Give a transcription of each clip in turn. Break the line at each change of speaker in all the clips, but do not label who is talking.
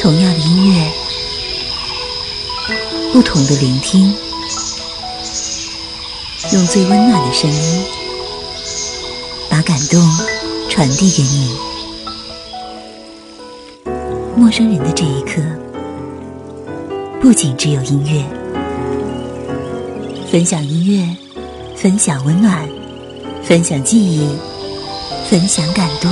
同样的音乐，不同的聆听，用最温暖的声音，把感动传递给你。陌生人的这一刻，不仅只有音乐，分享音乐，分享温暖，分享记忆，分享感动。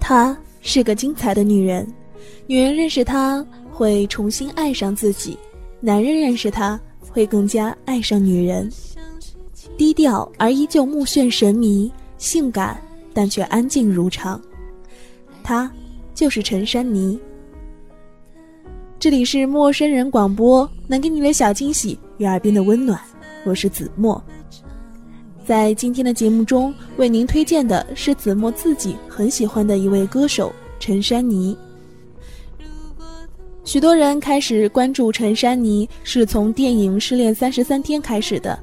她是个精彩的女人，女人认识她会重新爱上自己，男人认识她会更加爱上女人。低调而依旧目眩神迷，性感但却安静如常。她就是陈珊妮。这里是陌生人广播，能给你的小惊喜与耳边的温暖，我是子墨。在今天的节目中，为您推荐的是子墨自己很喜欢的一位歌手陈珊妮。许多人开始关注陈珊妮，是从电影《失恋三十三天》开始的。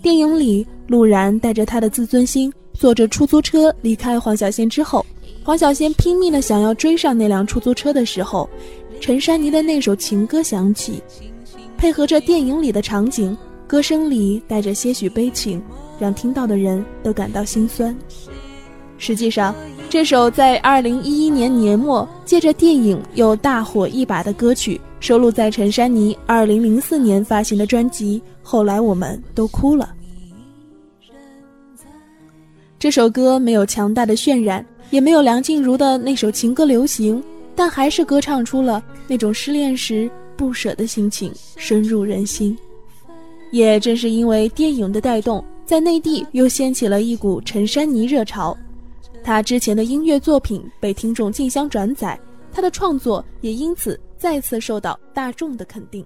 电影里，陆然带着他的自尊心，坐着出租车离开黄小仙之后，黄小仙拼命的想要追上那辆出租车的时候，陈珊妮的那首情歌响起，配合着电影里的场景，歌声里带着些许悲情。让听到的人都感到心酸。实际上，这首在二零一一年年末借着电影又大火一把的歌曲，收录在陈珊妮二零零四年发行的专辑《后来我们都哭了》。这首歌没有强大的渲染，也没有梁静茹的那首情歌流行，但还是歌唱出了那种失恋时不舍的心情，深入人心。也正是因为电影的带动。在内地又掀起了一股陈珊妮热潮，她之前的音乐作品被听众竞相转载，她的创作也因此再次受到大众的肯定。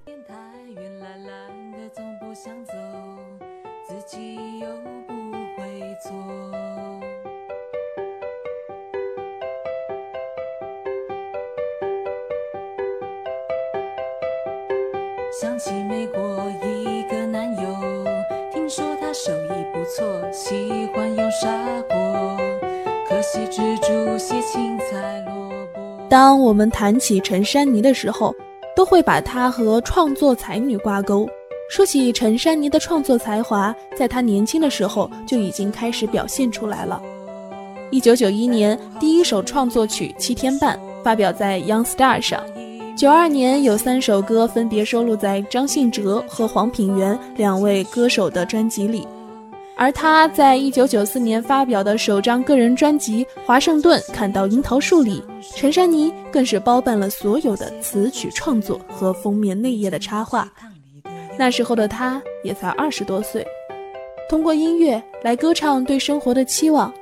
当我们谈起陈珊妮的时候，都会把她和创作才女挂钩。说起陈珊妮的创作才华，在她年轻的时候就已经开始表现出来了。一九九一年，第一首创作曲《七天半》发表在《Young Star》上。九二年，有三首歌分别收录在张信哲和黄品源两位歌手的专辑里。而他在一九九四年发表的首张个人专辑《华盛顿看到樱桃树》里，陈珊妮更是包办了所有的词曲创作和封面内页的插画。那时候的他也才二十多岁，通过音乐来歌唱对生活的期望。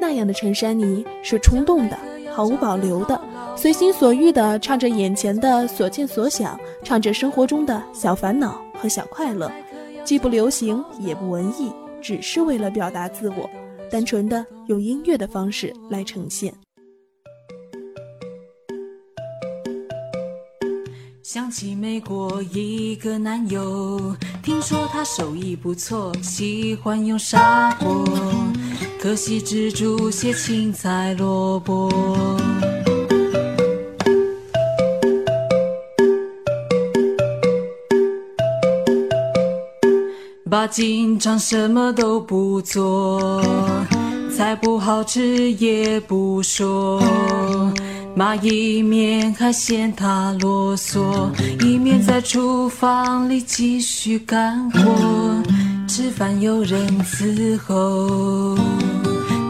那样的陈珊妮是冲动的，毫无保留的，随心所欲地唱着眼前的所见所想，唱着生活中的小烦恼和小快乐，既不流行也不文艺。只是为了表达自我，单纯的用音乐的方式来呈现。
想起美国一个男友，听说他手艺不错，喜欢用砂锅，可惜只煮些青菜萝卜。爸经常什么都不做，菜不好吃也不说，妈一面还嫌他啰嗦，一面在厨房里继续干活，吃饭有人伺候，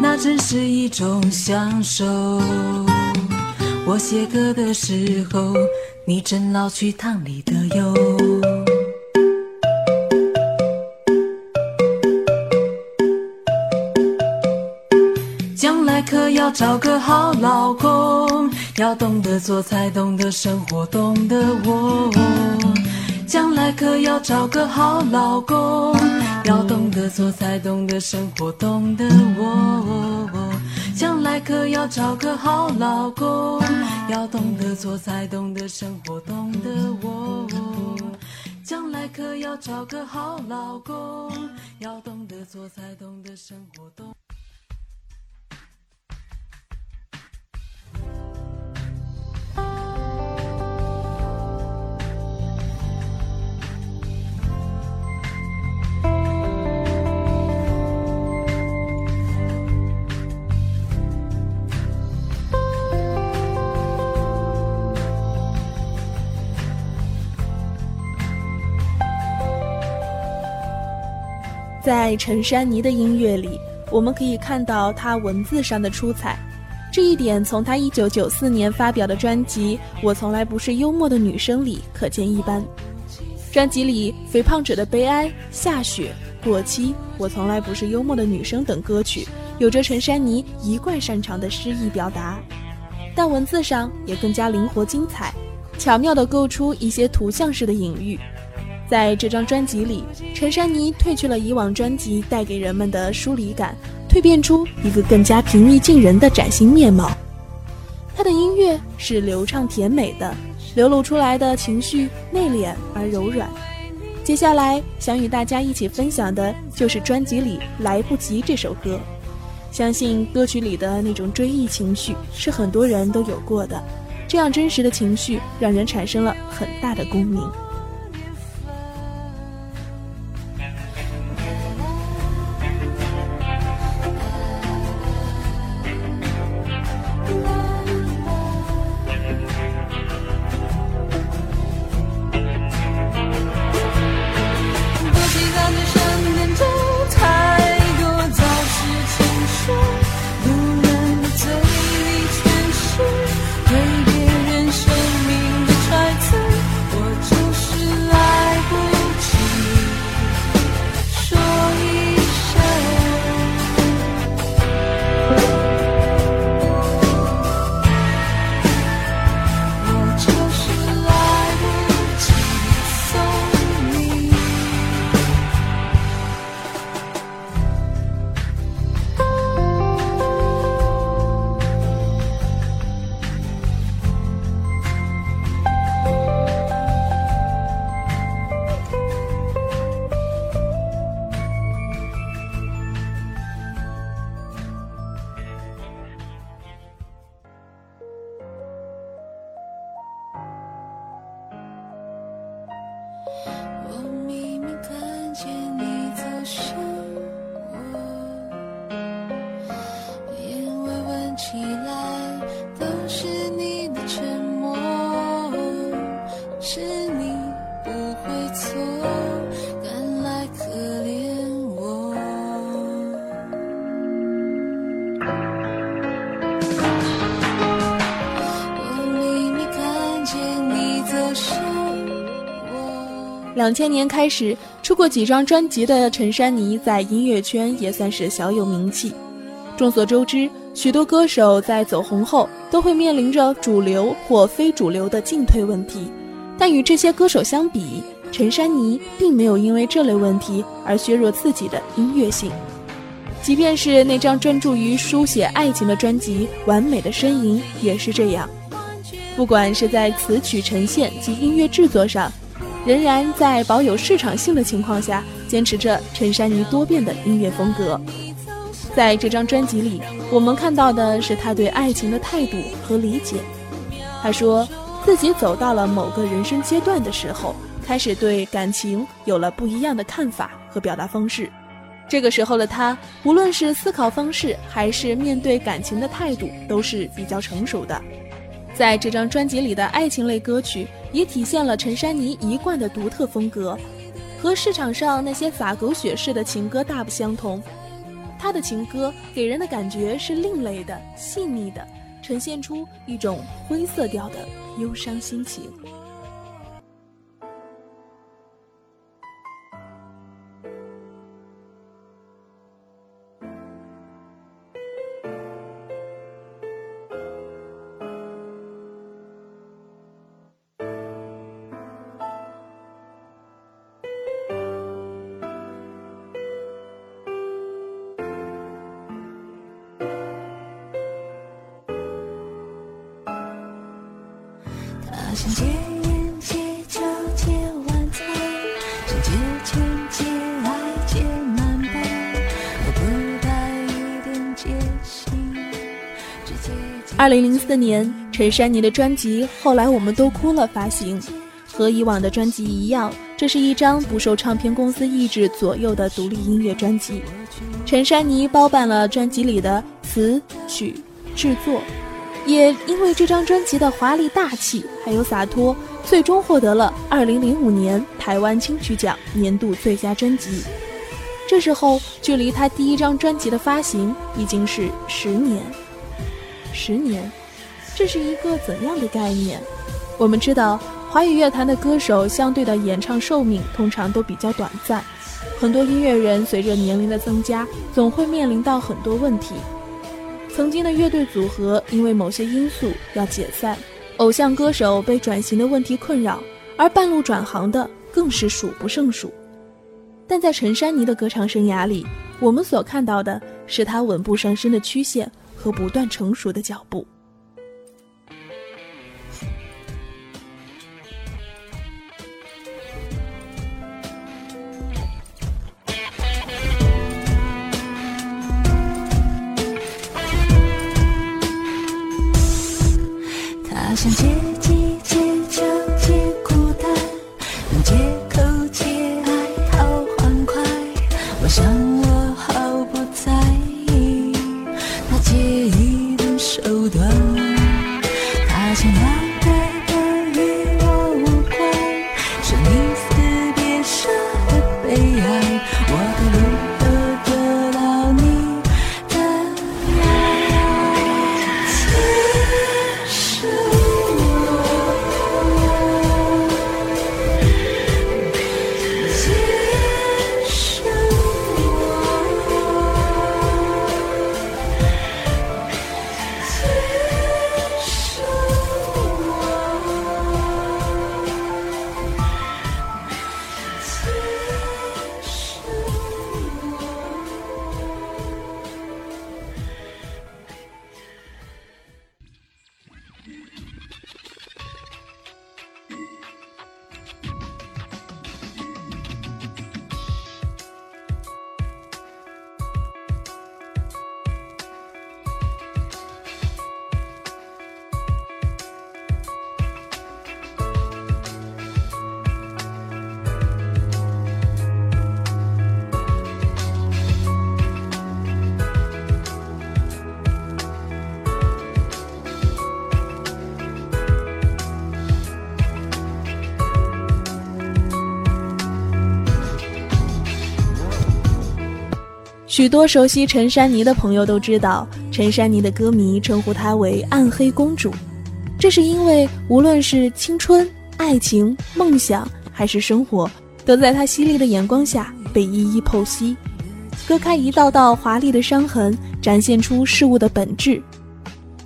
那真是一种享受。我写歌的时候，你正捞去汤里的油。要找个好老公，要懂得做菜，懂得生活，懂得我。将来可要找个好老公，
要懂得做，才懂得生活，懂得我。将来可要找个好老公。要懂得做，才懂得生活，懂得我。将来可要找个好老公。要懂得做，才懂得生活，懂。
在陈珊妮的音乐里，我们可以看到她文字上的出彩，这一点从她1994年发表的专辑《我从来不是幽默的女生》里可见一斑。专辑里《肥胖者的悲哀》《下雪》《过期》《我从来不是幽默的女生》等歌曲，有着陈珊妮一贯擅长的诗意表达，但文字上也更加灵活精彩，巧妙地构出一些图像式的隐喻。在这张专辑里，陈珊妮褪去了以往专辑带给人们的疏离感，蜕变出一个更加平易近人的崭新面貌。她的音乐是流畅甜美的，流露出来的情绪内敛而柔软。接下来想与大家一起分享的就是专辑里《来不及》这首歌。相信歌曲里的那种追忆情绪是很多人都有过的，这样真实的情绪让人产生了很大的共鸣。两千年开始出过几张专辑的陈珊妮，在音乐圈也算是小有名气。众所周知，许多歌手在走红后都会面临着主流或非主流的进退问题，但与这些歌手相比，陈珊妮并没有因为这类问题而削弱自己的音乐性。即便是那张专注于书写爱情的专辑《完美的呻吟》也是这样，不管是在词曲呈现及音乐制作上。仍然在保有市场性的情况下，坚持着陈珊妮多变的音乐风格。在这张专辑里，我们看到的是他对爱情的态度和理解。他说自己走到了某个人生阶段的时候，开始对感情有了不一样的看法和表达方式。这个时候的他，无论是思考方式还是面对感情的态度，都是比较成熟的。在这张专辑里的爱情类歌曲。也体现了陈珊妮一贯的独特风格，和市场上那些洒狗血式的情歌大不相同。她的情歌给人的感觉是另类的、细腻的，呈现出一种灰色调的忧伤心情。二零零四年，陈珊妮的专辑《后来我们都哭了》发行。和以往的专辑一样，这是一张不受唱片公司意志左右的独立音乐专辑。陈珊妮包办了专辑里的词曲制作，也因为这张专辑的华丽大气还有洒脱，最终获得了二零零五年台湾金曲奖年度最佳专辑。这时候，距离他第一张专辑的发行已经是十年。十年，这是一个怎样的概念？我们知道。华语乐坛的歌手相对的演唱寿命通常都比较短暂，很多音乐人随着年龄的增加，总会面临到很多问题。曾经的乐队组合因为某些因素要解散，偶像歌手被转型的问题困扰，而半路转行的更是数不胜数。但在陈珊妮的歌唱生涯里，我们所看到的是她稳步上升的曲线和不断成熟的脚步。许多熟悉陈珊妮的朋友都知道，陈珊妮的歌迷称呼她为“暗黑公主”，这是因为无论是青春、爱情、梦想还是生活，都在她犀利的眼光下被一一剖析，割开一道道华丽的伤痕，展现出事物的本质。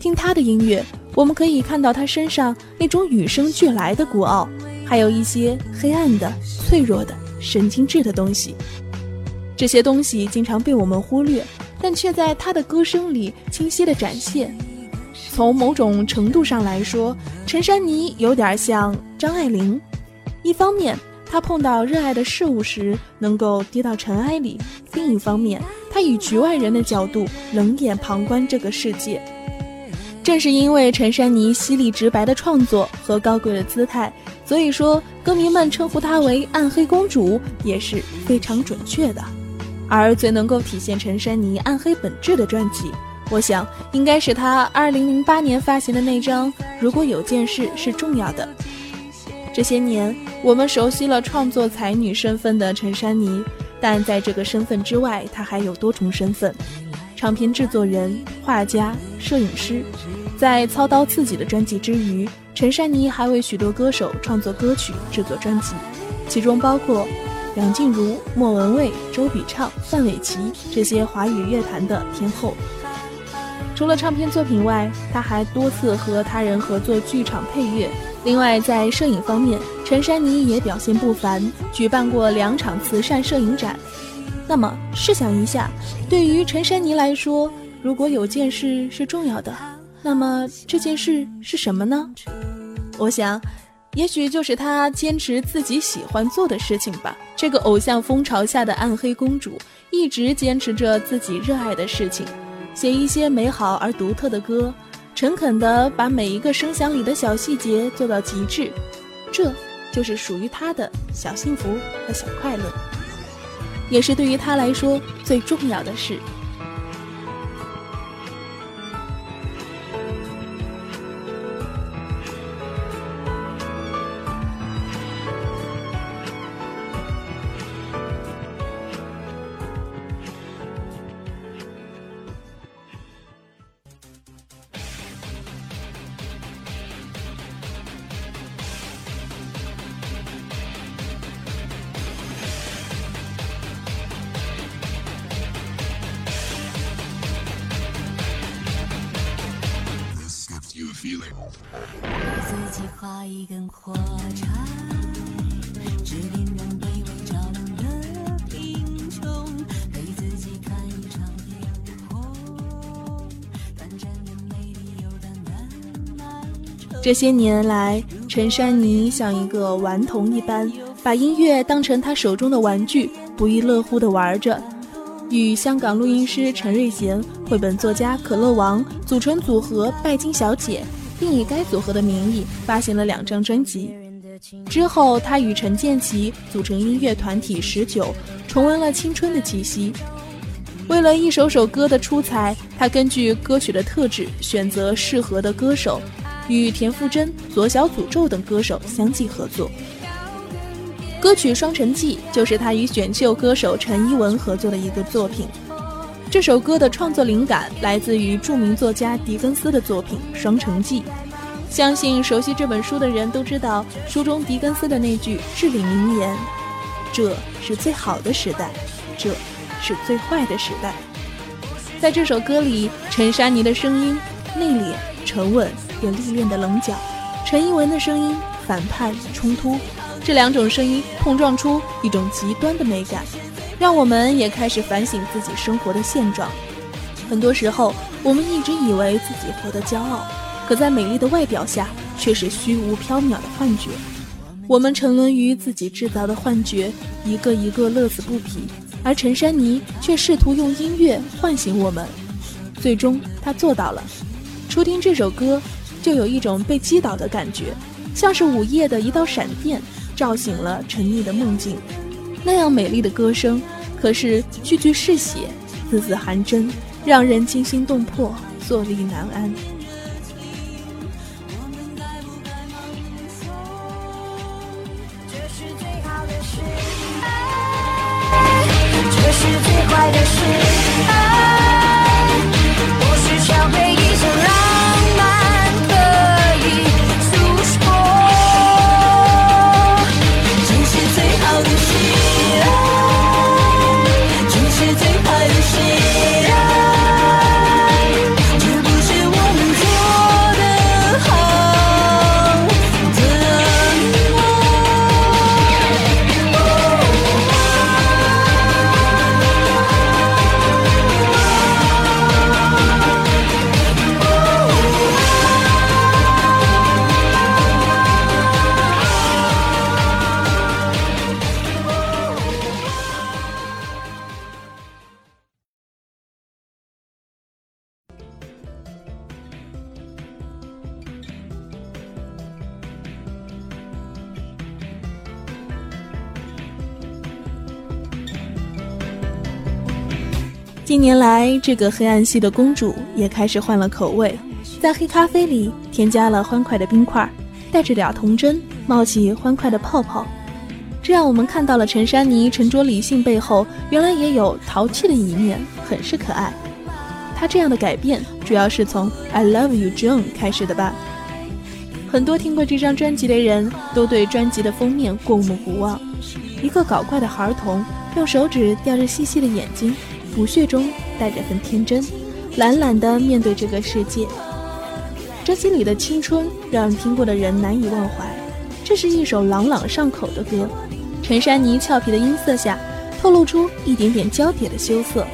听她的音乐，我们可以看到她身上那种与生俱来的孤傲，还有一些黑暗的、脆弱的、神经质的东西。这些东西经常被我们忽略，但却在他的歌声里清晰地展现。从某种程度上来说，陈珊妮有点像张爱玲。一方面，她碰到热爱的事物时能够跌到尘埃里；另一方面，她以局外人的角度冷眼旁观这个世界。正是因为陈珊妮犀利直白的创作和高贵的姿态，所以说歌迷们称呼她为“暗黑公主”也是非常准确的。而最能够体现陈珊妮暗黑本质的专辑，我想应该是她2008年发行的那张《如果有件事是重要的》。这些年，我们熟悉了创作才女身份的陈珊妮，但在这个身份之外，她还有多重身份：唱片制作人、画家、摄影师。在操刀自己的专辑之余，陈珊妮还为许多歌手创作歌曲、制作专辑，其中包括。梁静茹、莫文蔚、周笔畅、范玮琪这些华语乐坛的天后。除了唱片作品外，他还多次和他人合作剧场配乐。另外，在摄影方面，陈珊妮也表现不凡，举办过两场慈善摄影展。那么，试想一下，对于陈珊妮来说，如果有件事是重要的，那么这件事是什么呢？我想，也许就是他坚持自己喜欢做的事情吧。这个偶像风潮下的暗黑公主，一直坚持着自己热爱的事情，写一些美好而独特的歌，诚恳地把每一个声响里的小细节做到极致。这就是属于他的小幸福和小快乐，也是对于他来说最重要的事。这些年来，陈珊妮像一个顽童一般，把音乐当成她手中的玩具，不亦乐乎地玩着。与香港录音师陈瑞贤、绘本作家可乐王组成组合拜金小姐，并以该组合的名义发行了两张专辑。之后，他与陈建奇组成音乐团体十九，重温了青春的气息。为了一首首歌的出彩，他根据歌曲的特质选择适合的歌手。与田馥甄、左小诅咒等歌手相继合作，歌曲《双城记》就是他与选秀歌手陈依文合作的一个作品。这首歌的创作灵感来自于著名作家狄更斯的作品《双城记》。相信熟悉这本书的人都知道，书中狄更斯的那句至理名言：“这是最好的时代，这是最坏的时代。”在这首歌里，陈珊妮的声音内敛沉稳。有历练的棱角，陈一文的声音反叛冲突，这两种声音碰撞出一种极端的美感，让我们也开始反省自己生活的现状。很多时候，我们一直以为自己活得骄傲，可在美丽的外表下却是虚无缥缈的幻觉。我们沉沦于自己制造的幻觉，一个一个乐此不疲，而陈珊妮却试图用音乐唤醒我们。最终，她做到了。初听这首歌。就有一种被击倒的感觉，像是午夜的一道闪电，照醒了沉溺的梦境。那样美丽的歌声，可是句句是血，字字含真，让人惊心动魄，坐立难安。
这是最好的事，这是最坏的事。
近年来，这个黑暗系的公主也开始换了口味，在黑咖啡里添加了欢快的冰块，带着点童真，冒起欢快的泡泡。这让我们看到了陈珊妮沉着理性背后，原来也有淘气的一面，很是可爱。她这样的改变，主要是从《I Love You June》开始的吧？很多听过这张专辑的人都对专辑的封面过目不忘，一个搞怪的孩童用手指叼着细细的眼睛。不屑中带着份天真，懒懒地面对这个世界。专辑里的青春让听过的人难以忘怀。这是一首朗朗上口的歌，陈珊妮俏皮的音色下透露出一点点娇嗲的羞涩。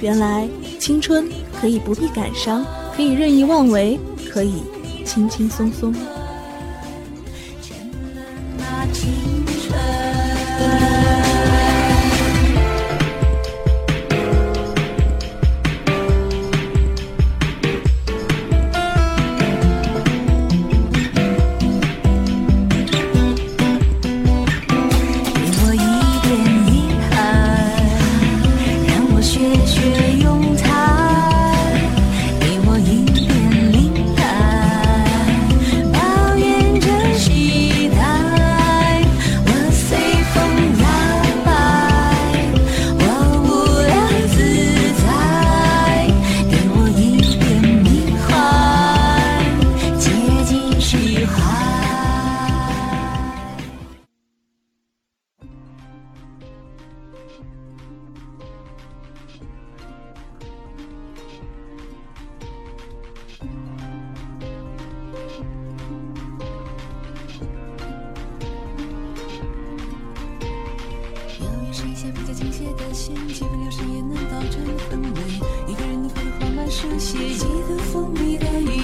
原来青春可以不必感伤，可以任意妄为，可以轻轻松松。
隔绝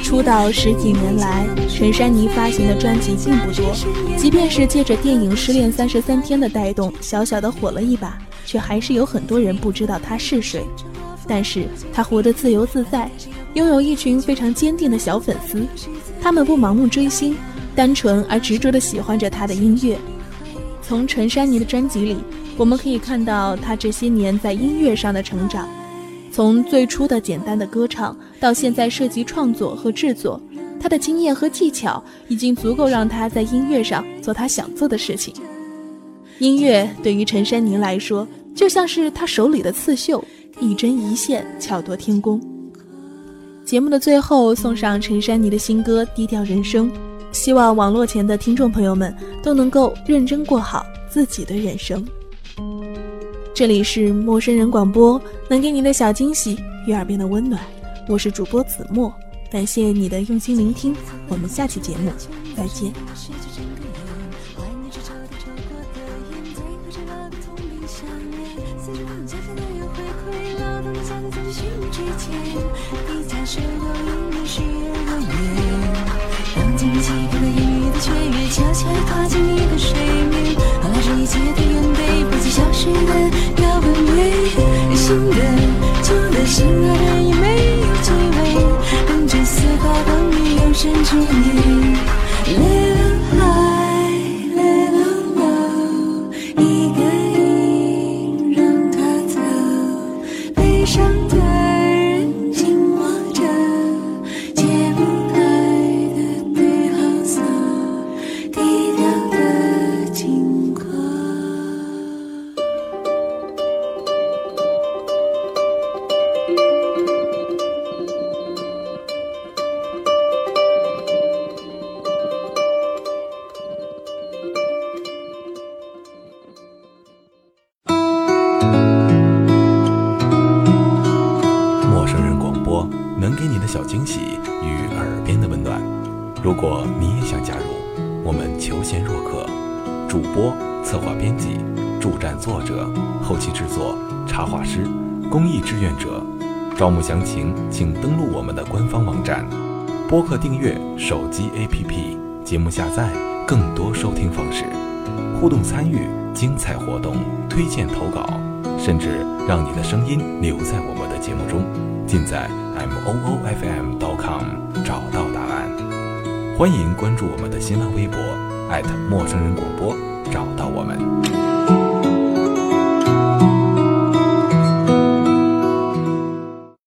出道十几年来，陈珊妮发行的专辑并不多，即便是借着电影《失恋三十三天》的带动，小小的火了一把，却还是有很多人不知道她是谁。但是她活得自由自在，拥有一群非常坚定的小粉丝，他们不盲目追星，单纯而执着地喜欢着她的音乐。从陈珊妮的专辑里，我们可以看到她这些年在音乐上的成长。从最初的简单的歌唱，到现在涉及创作和制作，他的经验和技巧已经足够让他在音乐上做他想做的事情。音乐对于陈珊妮来说，就像是他手里的刺绣，一针一线，巧夺天工。节目的最后，送上陈珊妮的新歌《低调人生》，希望网络前的听众朋友们都能够认真过好自己的人生。这里是陌生人广播，能给你的小惊喜与耳边的温暖。我是主播子墨，感谢你的用心聆听，我们下期节目再见。
新的旧的心爱的关于有
能给你的小惊喜与耳边的温暖。如果你也想加入，我们求贤若渴，主播、策划、编辑、助战作者、后期制作、插画师、公益志愿者，招募详情请登录我们的官方网站。播客订阅、手机 APP、节目下载、更多收听方式，互动参与、精彩活动、推荐投稿，甚至让你的声音留在我们的节目中，尽在 m o o f m com 找到答案。欢迎关注我们的新浪微博陌生人广播，